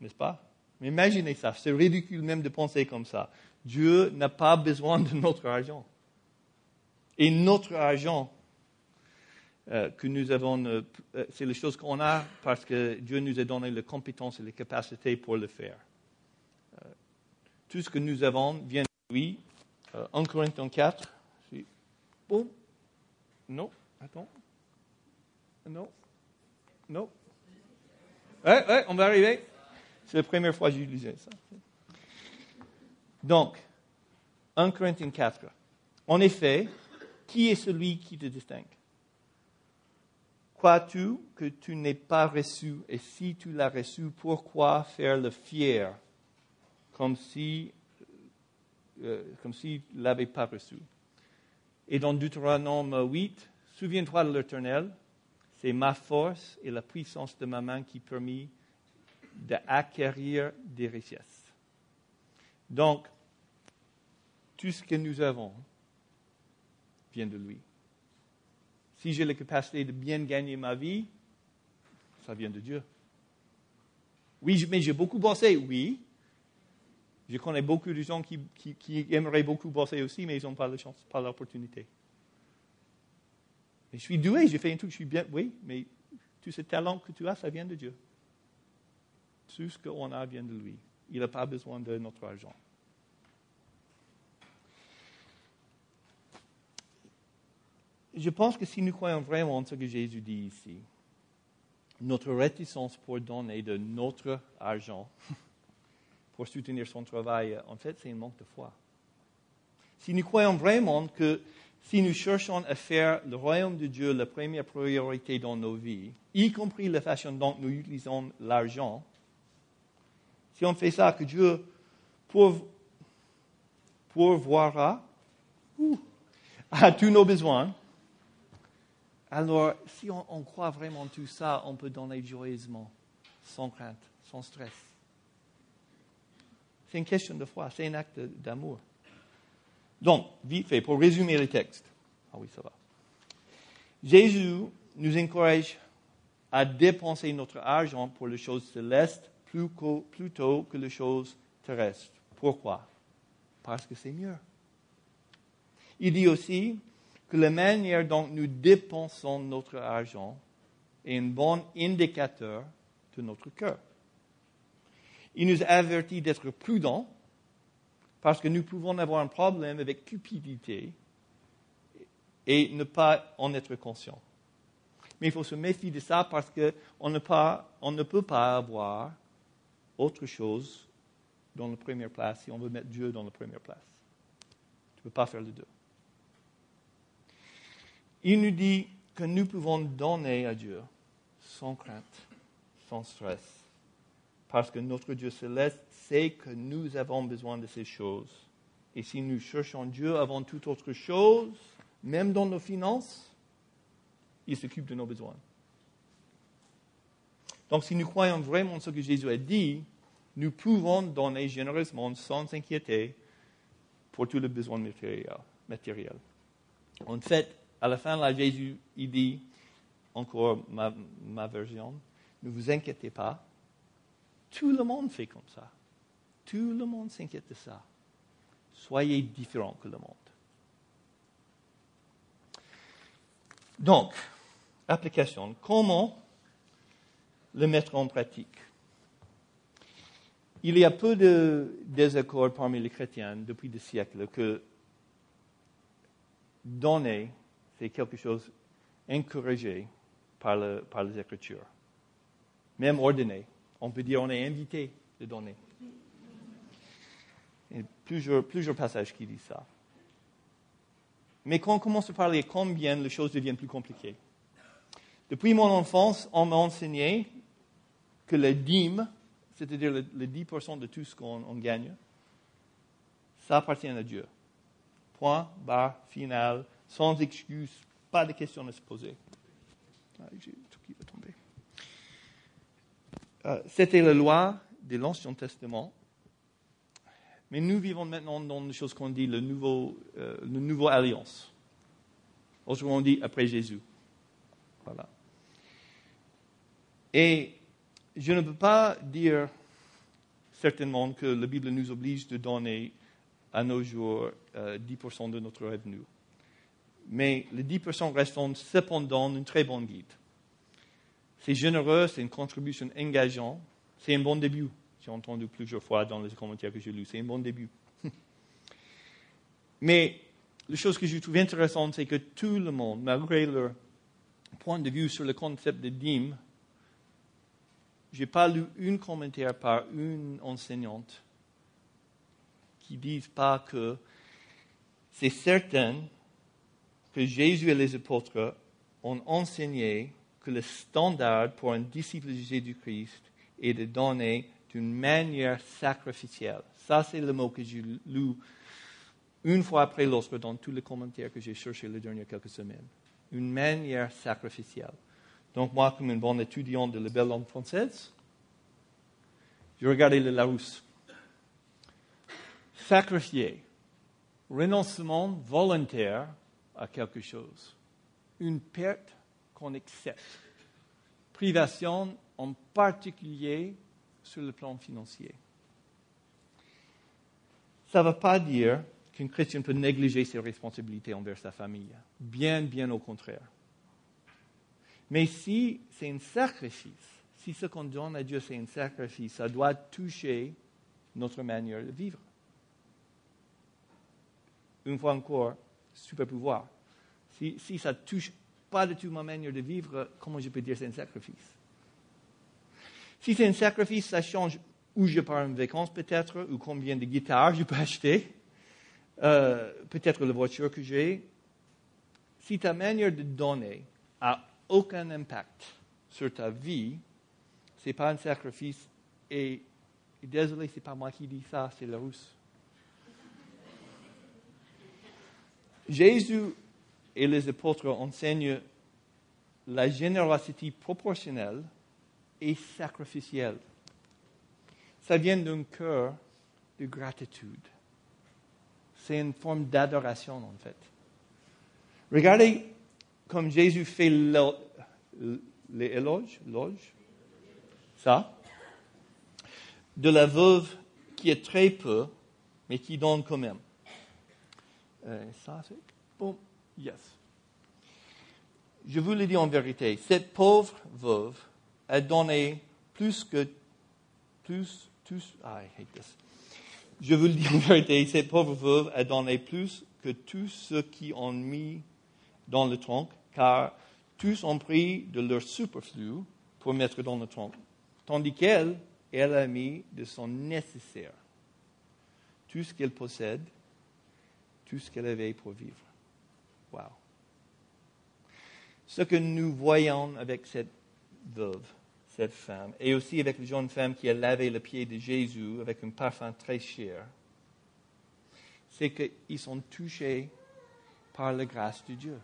N'est-ce pas? Mais imaginez ça, c'est ridicule même de penser comme ça. Dieu n'a pas besoin de notre argent. Et notre argent, euh, que nous avons, euh, euh, c'est les choses qu'on a parce que Dieu nous a donné les compétences et les capacités pour le faire. tout ce que nous avons vient de lui. 1 Corinthiens 4. Bon. Non. Attends. Non. Non. Ouais, ouais, on va arriver. C'est la première fois que j'ai utilisé ça. Donc, 1 Corinthiens 4. En effet, qui est celui qui te distingue? Crois-tu que tu n'es pas reçu? Et si tu l'as reçu, pourquoi faire le fier? Comme si euh, comme s'il ne l'avait pas reçu. Et dans Deutéronome 8, souviens-toi de l'Éternel, c'est ma force et la puissance de ma main qui permet d'acquérir des richesses. Donc, tout ce que nous avons vient de lui. Si j'ai la capacité de bien gagner ma vie, ça vient de Dieu. Oui, mais j'ai beaucoup bossé, oui. Je connais beaucoup de gens qui, aimeraient beaucoup bosser aussi, mais ils n'ont pas la chance, pas l'opportunité. Je suis doué, j'ai fait un truc, je suis bien, oui, mais tout ce talent que tu as, ça vient de Dieu. Tout ce qu'on a vient de lui. Il n'a pas besoin de notre argent. je pense que si nous croyons vraiment en ce que Jésus dit ici, notre réticence pour donner de notre argent pour soutenir son travail, en fait, c'est un manque de foi. Si nous croyons vraiment que si nous cherchons à faire le royaume de Dieu la première priorité dans nos vies, y compris la façon dont nous utilisons l'argent, si on fait ça, que Dieu pourvoira à tous nos besoins, Alors, si on, croit vraiment tout ça, on peut donner joyeusement, sans crainte, sans stress. C'est une question de foi, c'est un acte d'amour. Donc, vite fait, pour résumer le texte. Ah oui, ça va. Jésus nous encourage à dépenser notre argent pour les choses célestes plutôt que les choses terrestres. Pourquoi? Parce que c'est mieux. Il dit aussi que la manière dont nous dépensons notre argent est un bon indicateur de notre cœur. Il nous avertit d'être prudents parce que nous pouvons avoir un problème avec cupidité et ne pas en être conscient. Mais il faut se méfier de ça parce qu'on ne, peut pas avoir autre chose dans la première place si on veut mettre Dieu dans la première place. Tu ne peux pas faire les deux. Il nous dit que nous pouvons donner à Dieu sans crainte, sans stress, parce que notre Dieu céleste sait que nous avons besoin de ces choses. Et si nous cherchons Dieu avant toute autre chose, même dans nos finances, il s'occupe de nos besoins. Donc si nous croyons vraiment ce que Jésus a dit, nous pouvons donner généreusement sans s'inquiéter pour tous les besoins matériels. En fait, à la fin, là, Jésus, il dit, encore ma, ma version, ne vous inquiétez pas, tout le monde fait comme ça. Tout le monde s'inquiète de ça. Soyez différents que le monde. Donc, application. Comment le mettre en pratique Il y a peu de désaccords parmi les chrétiens depuis des siècles que donner, c'est quelque chose encouragé par, par les Écritures. Même ordonné. On peut dire on est invité de donner. A plusieurs, plusieurs passages qui disent ça. Mais quand on commence à parler combien, les choses deviennent plus compliquées. Depuis mon enfance, on m'a enseigné que la dîme, c'est-à-dire le, 10% de tout ce qu'on gagne, ça appartient à Dieu. Point, barre, final, sans excuse, pas de questions à se poser. Ah, euh, c'était la loi de l'Ancien Testament mais nous vivons maintenant dans une chose qu'on dit le nouveau, euh, le nouveau alliance. Autrement dit après Jésus. Voilà. Et je ne peux pas dire certainement que la Bible nous oblige de donner à nos jours 10% euh, de notre revenu. Mais les 10% restent cependant une très bonne guide. C'est généreux, c'est une contribution engageante, c'est un bon début. J'ai entendu plusieurs fois dans les commentaires que j'ai lus. C'est un bon début. Mais la chose que je trouve intéressante, c'est que tout le monde, malgré leur point de vue sur le concept de dîme, je n'ai pas lu un commentaire par une enseignante qui ne dise pas que c'est certain que Jésus et les apôtres ont enseigné que le standard pour un disciple de Jésus-Christ est de donner d'une manière sacrificielle. Ça, c'est le mot que j'ai lu une fois après l'autre dans tous les commentaires que j'ai cherchés les dernières quelques semaines. Une manière sacrificielle. Donc, moi, comme un bon étudiant de la belle langue française, j'ai regardé le Larousse. Sacrifier, renoncement volontaire à quelque chose, une perte qu'on accepte, privation en particulier sur le plan financier. Ça ne veut pas dire qu'un chrétien peut négliger ses responsabilités envers sa famille. Bien, bien au contraire. Mais si c'est un sacrifice, si ce qu'on donne à Dieu c'est un sacrifice, ça doit toucher notre manière de vivre. Une fois encore, super pouvoir. Si, si ça ne touche pas du tout ma manière de vivre, comment je peux dire c'est un sacrifice? Si c'est un sacrifice, ça change où je pars en vacances peut-être, ou combien de guitares je peux acheter, euh, peut-être la voiture que j'ai. Si ta manière de donner a aucun impact sur ta vie, ce n'est pas un sacrifice. Et, désolé, ce n'est pas moi qui dis ça, c'est la rousse. Jésus et les apôtres enseignent la générosité proportionnelle et sacrificielle. Ça vient d'un cœur de gratitude. C'est une forme d'adoration, en fait. Regardez comme Jésus fait les éloges, ça, de la veuve qui est très peu, mais qui donne quand même. Euh, ça, c'est bon, yes. Je vous le dis en vérité, cette pauvre veuve a donné plus que plus, tous, ah, I hate this. Je vous le dis en vérité, cette pauvre veuve a donné plus que tous ceux qui ont mis dans le tronc, car tous ont pris de leur superflu pour mettre dans le tronc, tandis qu'elle, elle a mis de son nécessaire, tout ce qu'elle possède, tout ce qu'elle avait pour vivre. Wow. Ce que nous voyons avec cette veuve, cette femme, et aussi avec la jeune femme qui a lavé le pied de Jésus avec un parfum très cher, c'est qu'ils sont touchés par la grâce de Dieu.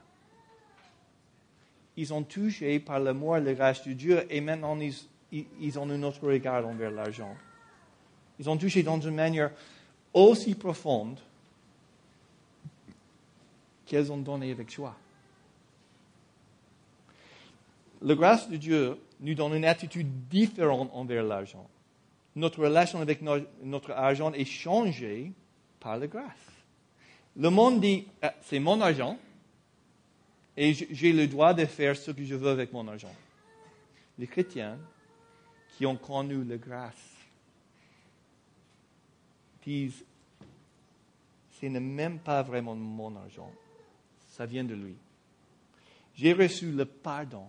Ils sont touchés par l'amour et la grâce de Dieu et maintenant ils, ont un autre regard envers l'argent. Ils sont touchés dans une manière aussi profonde qu'elles ont donné avec joie. La grâce de Dieu nous donne une attitude différente envers l'argent. Notre relation avec notre argent est changée par la grâce. Le monde dit, ah, c'est mon argent et j'ai le droit de faire ce que je veux avec mon argent. Les chrétiens qui ont connu la grâce disent, ce n'est même pas vraiment mon argent, ça vient de lui. J'ai reçu le pardon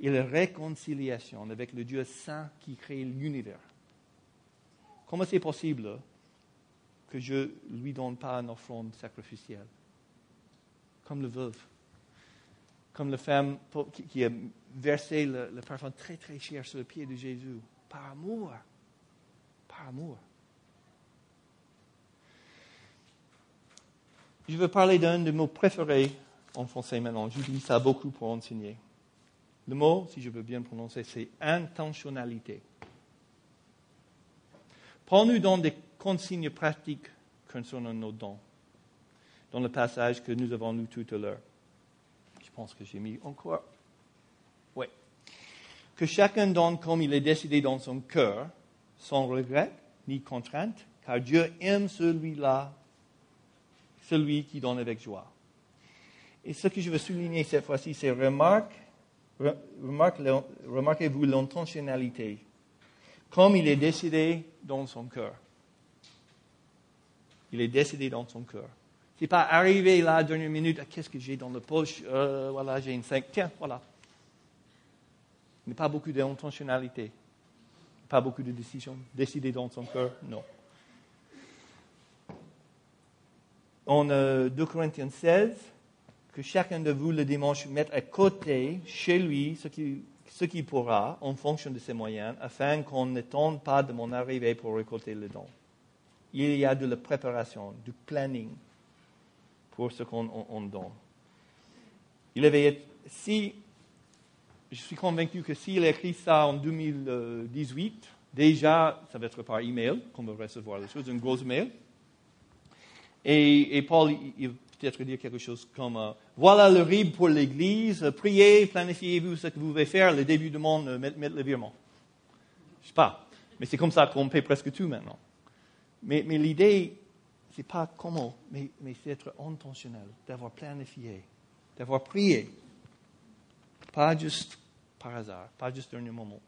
et la réconciliation avec le Dieu saint qui crée l'univers. Comment c'est possible que je ne lui donne pas une offrande sacrificielle? Comme le veuve, comme la femme qui a versé le, parfum très très cher sur le pied de Jésus, par amour, par amour. Je veux parler d'un de mots préférés en français maintenant. J'utilise ça beaucoup pour enseigner. Le mot, si je veux bien prononcer, c'est intentionnalité. Prends-nous dans des consignes pratiques concernant nos dons, dans le passage que nous avons lu tout à l'heure. Je pense que j'ai mis encore. Oui. Que chacun donne comme il est décidé dans son cœur, sans regret ni contrainte, car Dieu aime celui-là, celui qui donne avec joie. Et ce que je veux souligner cette fois-ci, c'est remarque remarquez-vous l'intentionnalité, comme il est décidé dans son cœur. Il est décidé dans son cœur. Ce n'est pas arrivé là, dernière minute, ah, qu'est-ce que j'ai dans la poche? Euh, Voilà, j'ai une 5. Tiens, voilà. A pas beaucoup d'intentionnalité. Pas beaucoup de décisions décidées dans son cœur, non. En 2 euh, Corinthiens 16, que chacun de vous le dimanche mette à côté chez lui ce qu'il ce qui pourra en fonction de ses moyens, afin qu'on ne tente pas de mon arrivée pour récolter le don. Il y a de la préparation, du planning pour ce qu'on donne. Il avait, si, je suis convaincu que s'il écrit ça en 2018, déjà, ça va être par email qu'on va recevoir les choses, un gros email. Et, Paul, il, peut-être dire quelque chose comme euh, Voilà le RIB pour l'Église, priez, planifiez-vous ce que vous voulez faire, le début du monde, euh, mettre, le virement. Je ne sais pas. Mais c'est comme ça qu'on paie presque tout maintenant. Mais l'idée, c'est pas comment, mais, c'est être intentionnel, d'avoir planifié, d'avoir prié. Pas juste par hasard, pas juste dernier moment.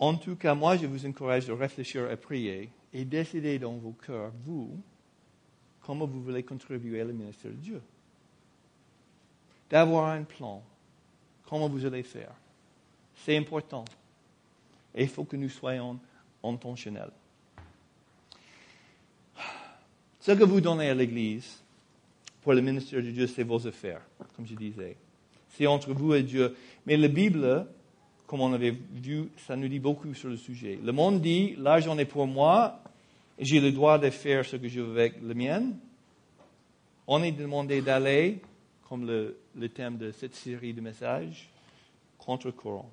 En tout cas, moi, je vous encourage de réfléchir à prier et décider dans vos cœurs, vous, comment vous voulez contribuer au ministère de Dieu. D'avoir un plan, comment vous allez faire. C'est important. Et il faut que nous soyons intentionnels. Ce que vous donnez à l'Église pour le ministère de Dieu, c'est vos affaires, comme je disais. C'est entre vous et Dieu. Mais la Bible, comme on avait vu, ça nous dit beaucoup sur le sujet. Le monde dit, l'argent est pour moi, j'ai le droit de faire ce que je veux avec le mien. On est demandé d'aller comme le, thème de cette série de messages, contre-courant.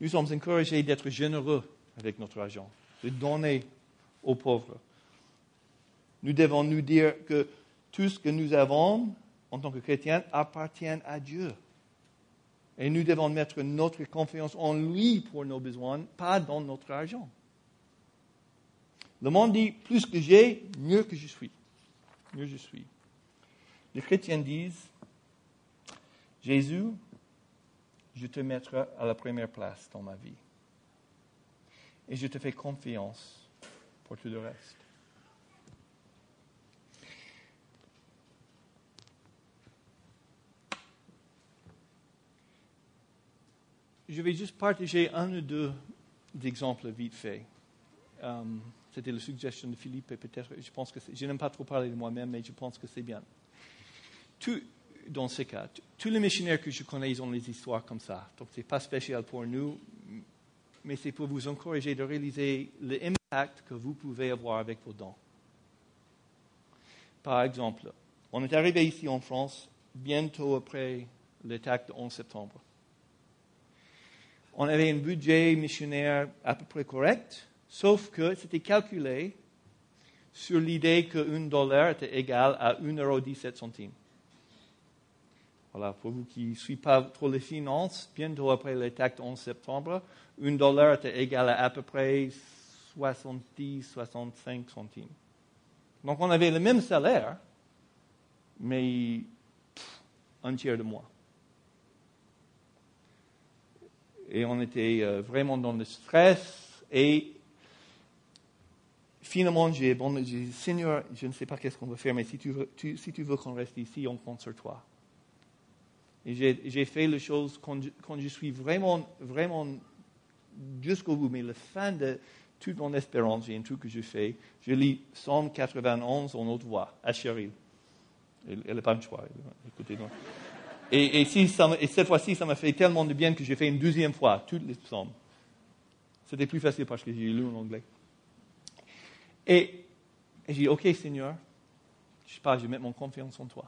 Nous sommes encouragés d'être généreux avec notre argent, de donner aux pauvres. Nous devons nous dire que tout ce que nous avons en tant que chrétiens appartient à Dieu. Et nous devons mettre notre confiance en lui pour nos besoins, pas dans notre argent. Le monde dit, plus que j'ai, mieux que je suis. Mieux je. Les chrétiens disent, Jésus, je te mettrai à la première place dans ma vie. Et je te fais confiance pour tout le reste. Je vais juste partager un ou deux exemples vite fait. Euh, c'était la suggestion de Philippe et peut-être, je pense que je n'aime pas trop parler de moi-même, mais je pense que c'est bien. Tout, dans ce cas, tous les missionnaires que je connais, ils ont des histoires comme ça. Donc, ce n'est pas spécial pour nous, mais c'est pour vous encourager de réaliser l'impact que vous pouvez avoir avec vos dons. Par exemple, on est arrivé ici en France bientôt après l'attaque du 11 septembre on avait un budget missionnaire à peu près correct, sauf que c'était calculé sur l'idée qu'un dollar était égal à 1,17 euro. Voilà, pour vous qui ne suivez pas trop les finances, bientôt après l'attaque du 11 septembre, un dollar était égal à à peu près 70-65 centimes. Donc on avait le même salaire, mais un tiers de moins. Et on était euh, vraiment dans le stress. Et finalement, j'ai dit, Seigneur, je ne sais pas qu'est-ce qu'on va faire, mais si tu veux, qu'on reste ici, on compte sur toi. Et j'ai fait les choses quand je, suis vraiment, vraiment jusqu'au bout, mais la fin de toute mon espérance, j'ai un truc que je fais. Je lis 191 en haute voix à Cheryl. Elle n'a pas un choix. Écoutez-moi. Et, cette fois-ci, ça m'a fait tellement de bien que j'ai fait une deuxième fois toutes les psaumes. C'était plus facile parce que j'ai lu en anglais. Et, j'ai dit, OK Seigneur, je sais pas, je mets mon confiance en toi.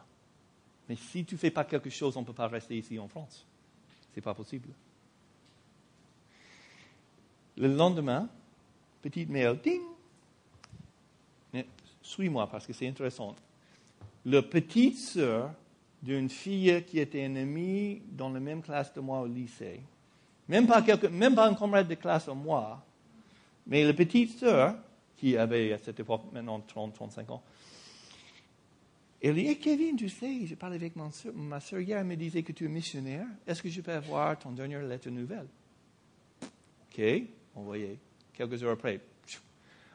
Mais si tu ne fais pas quelque chose, on ne peut pas rester ici en France. Ce n'est pas possible. Le lendemain, petite mail, ding. Suis-moi parce que c'est intéressant. Le petite sœur d'une fille qui était ennemie dans la même classe de moi au lycée. Même pas, un camarade de classe en moi, mais la petite sœur, qui avait à cette époque maintenant 30, 35 ans, elle dit, hey Kevin, tu sais, j'ai parlé avec ma soeur, ma soeur hier, elle me disait que tu es missionnaire. Est-ce que je peux avoir ton dernière lettre nouvelle? OK, envoyé. Quelques heures après.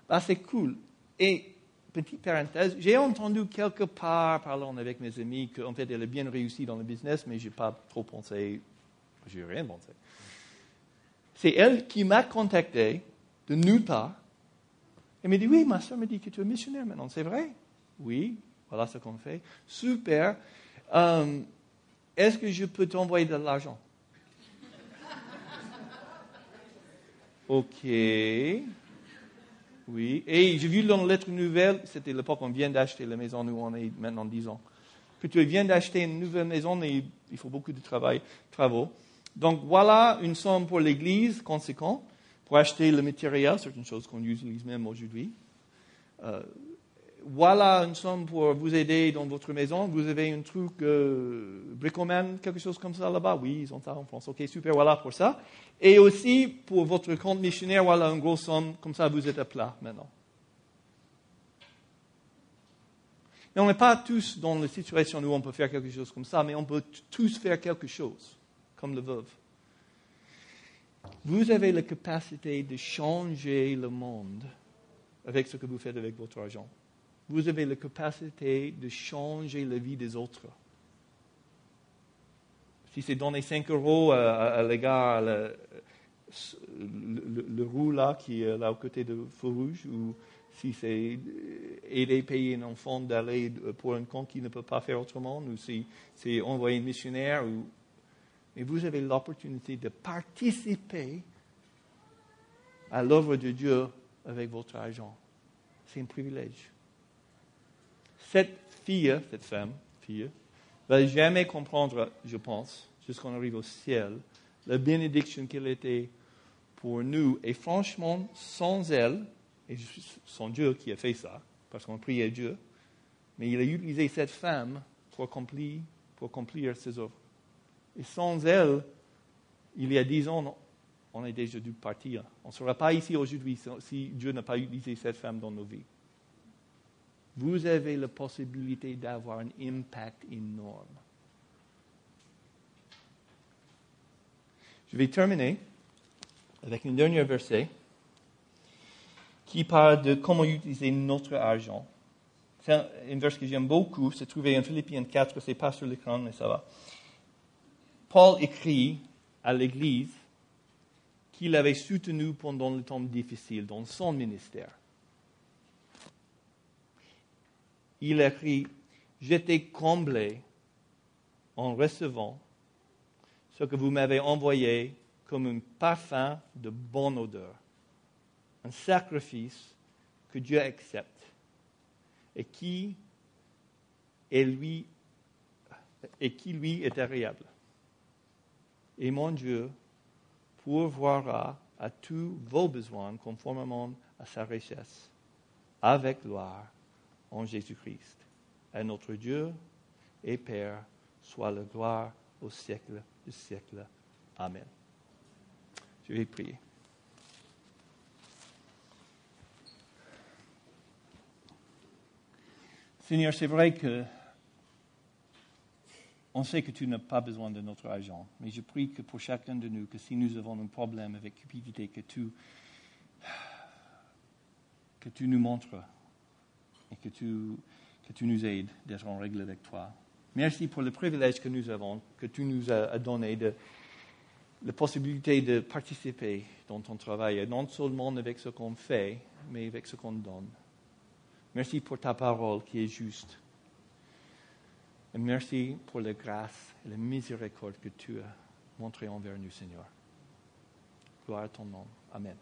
Bah, c'est cool. Et petite parenthèse, j'ai entendu quelque part, parlant avec mes amis, qu'en fait, elle a bien réussi dans le business, mais je n'ai pas trop pensé, je n'ai rien pensé. C'est elle qui m'a contacté de nulle part. Elle m'a dit, oui, ma soeur me dit que tu es missionnaire maintenant, c'est vrai? Oui, voilà ce qu'on fait. Super. Euh, est-ce que je peux t'envoyer de l'argent? OK. Oui, et j'ai vu dans la lettre nouvelle, c'était l'époque où on vient d'acheter la maison où on est maintenant 10 ans, que tu viens d'acheter une nouvelle maison et il faut beaucoup de travail, travaux. Donc voilà une somme pour l'Église conséquente pour acheter le matériel, c'est une chose qu'on utilise même aujourd'hui. Euh, voilà une somme pour vous aider dans votre maison. Vous avez un truc euh, quelque chose comme ça là-bas? Oui, ils ont ça en France. Ok, super, voilà pour ça. Et aussi pour votre compte missionnaire, voilà une grosse somme, comme ça vous êtes à plat maintenant. Mais on n'est pas tous dans la situation où on peut faire quelque chose comme ça, mais on peut tous faire quelque chose, comme le veuve. Vous avez la capacité de changer le monde avec ce que vous faites avec votre argent vous avez la capacité de changer la vie des autres. Si c'est donner 5 euros à, l'égard le, le, là qui est là au côté de feu rouge, ou si c'est aider payer un enfant d'aller pour un camp qui ne peut pas faire autrement, ou si c'est envoyer un missionnaire, mais vous avez l'opportunité de participer à l'œuvre de Dieu avec votre argent. C'est un privilège. Cette fille, cette femme, fille, va jamais comprendre, je pense, jusqu'à arrive au ciel, la bénédiction qu'elle était pour nous. Et franchement, sans elle, et sans Dieu qui a fait ça, parce qu'on priait Dieu, mais il a utilisé cette femme pour accomplir, pour accomplir ses œuvres. Et sans elle, il y a dix ans, on a déjà dû partir. On ne sera pas ici aujourd'hui si Dieu n'a pas utilisé cette femme dans nos vies. Vous avez la possibilité d'avoir un impact énorme. Je vais terminer avec un dernier verset qui parle de comment utiliser notre argent. C'est un, verset que j'aime beaucoup, c'est trouvé en Philippiens 4, c'est pas sur l'écran, mais ça va. Paul écrit à l'Église qu'il avait soutenu pendant le temps difficile dans son ministère. Il écrit, j'étais comblé en recevant ce que vous m'avez envoyé comme un parfum de bonne odeur, un sacrifice que Dieu accepte et qui, est lui, et qui lui est agréable. Et mon Dieu pourvoira à tous vos besoins conformément à sa richesse, avec gloire en Jésus-Christ. À notre Dieu et Père soit la gloire au siècle du siècle. Amen. Je vais prier. Seigneur, c'est vrai que on sait que tu n'as pas besoin de notre argent, mais je prie que pour chacun de nous, que si nous avons un problème avec cupidité, que tu, que tu nous montres et que tu, que tu nous aides d'être en règle avec toi. Merci pour le privilège que nous avons, que tu nous as donné de la possibilité de participer dans ton travail, non seulement avec ce qu'on fait, mais avec ce qu'on donne. Merci pour ta parole qui est juste. Et merci pour la grâce et la miséricorde que tu as montrée envers nous, Seigneur. Gloire à ton nom. Amen.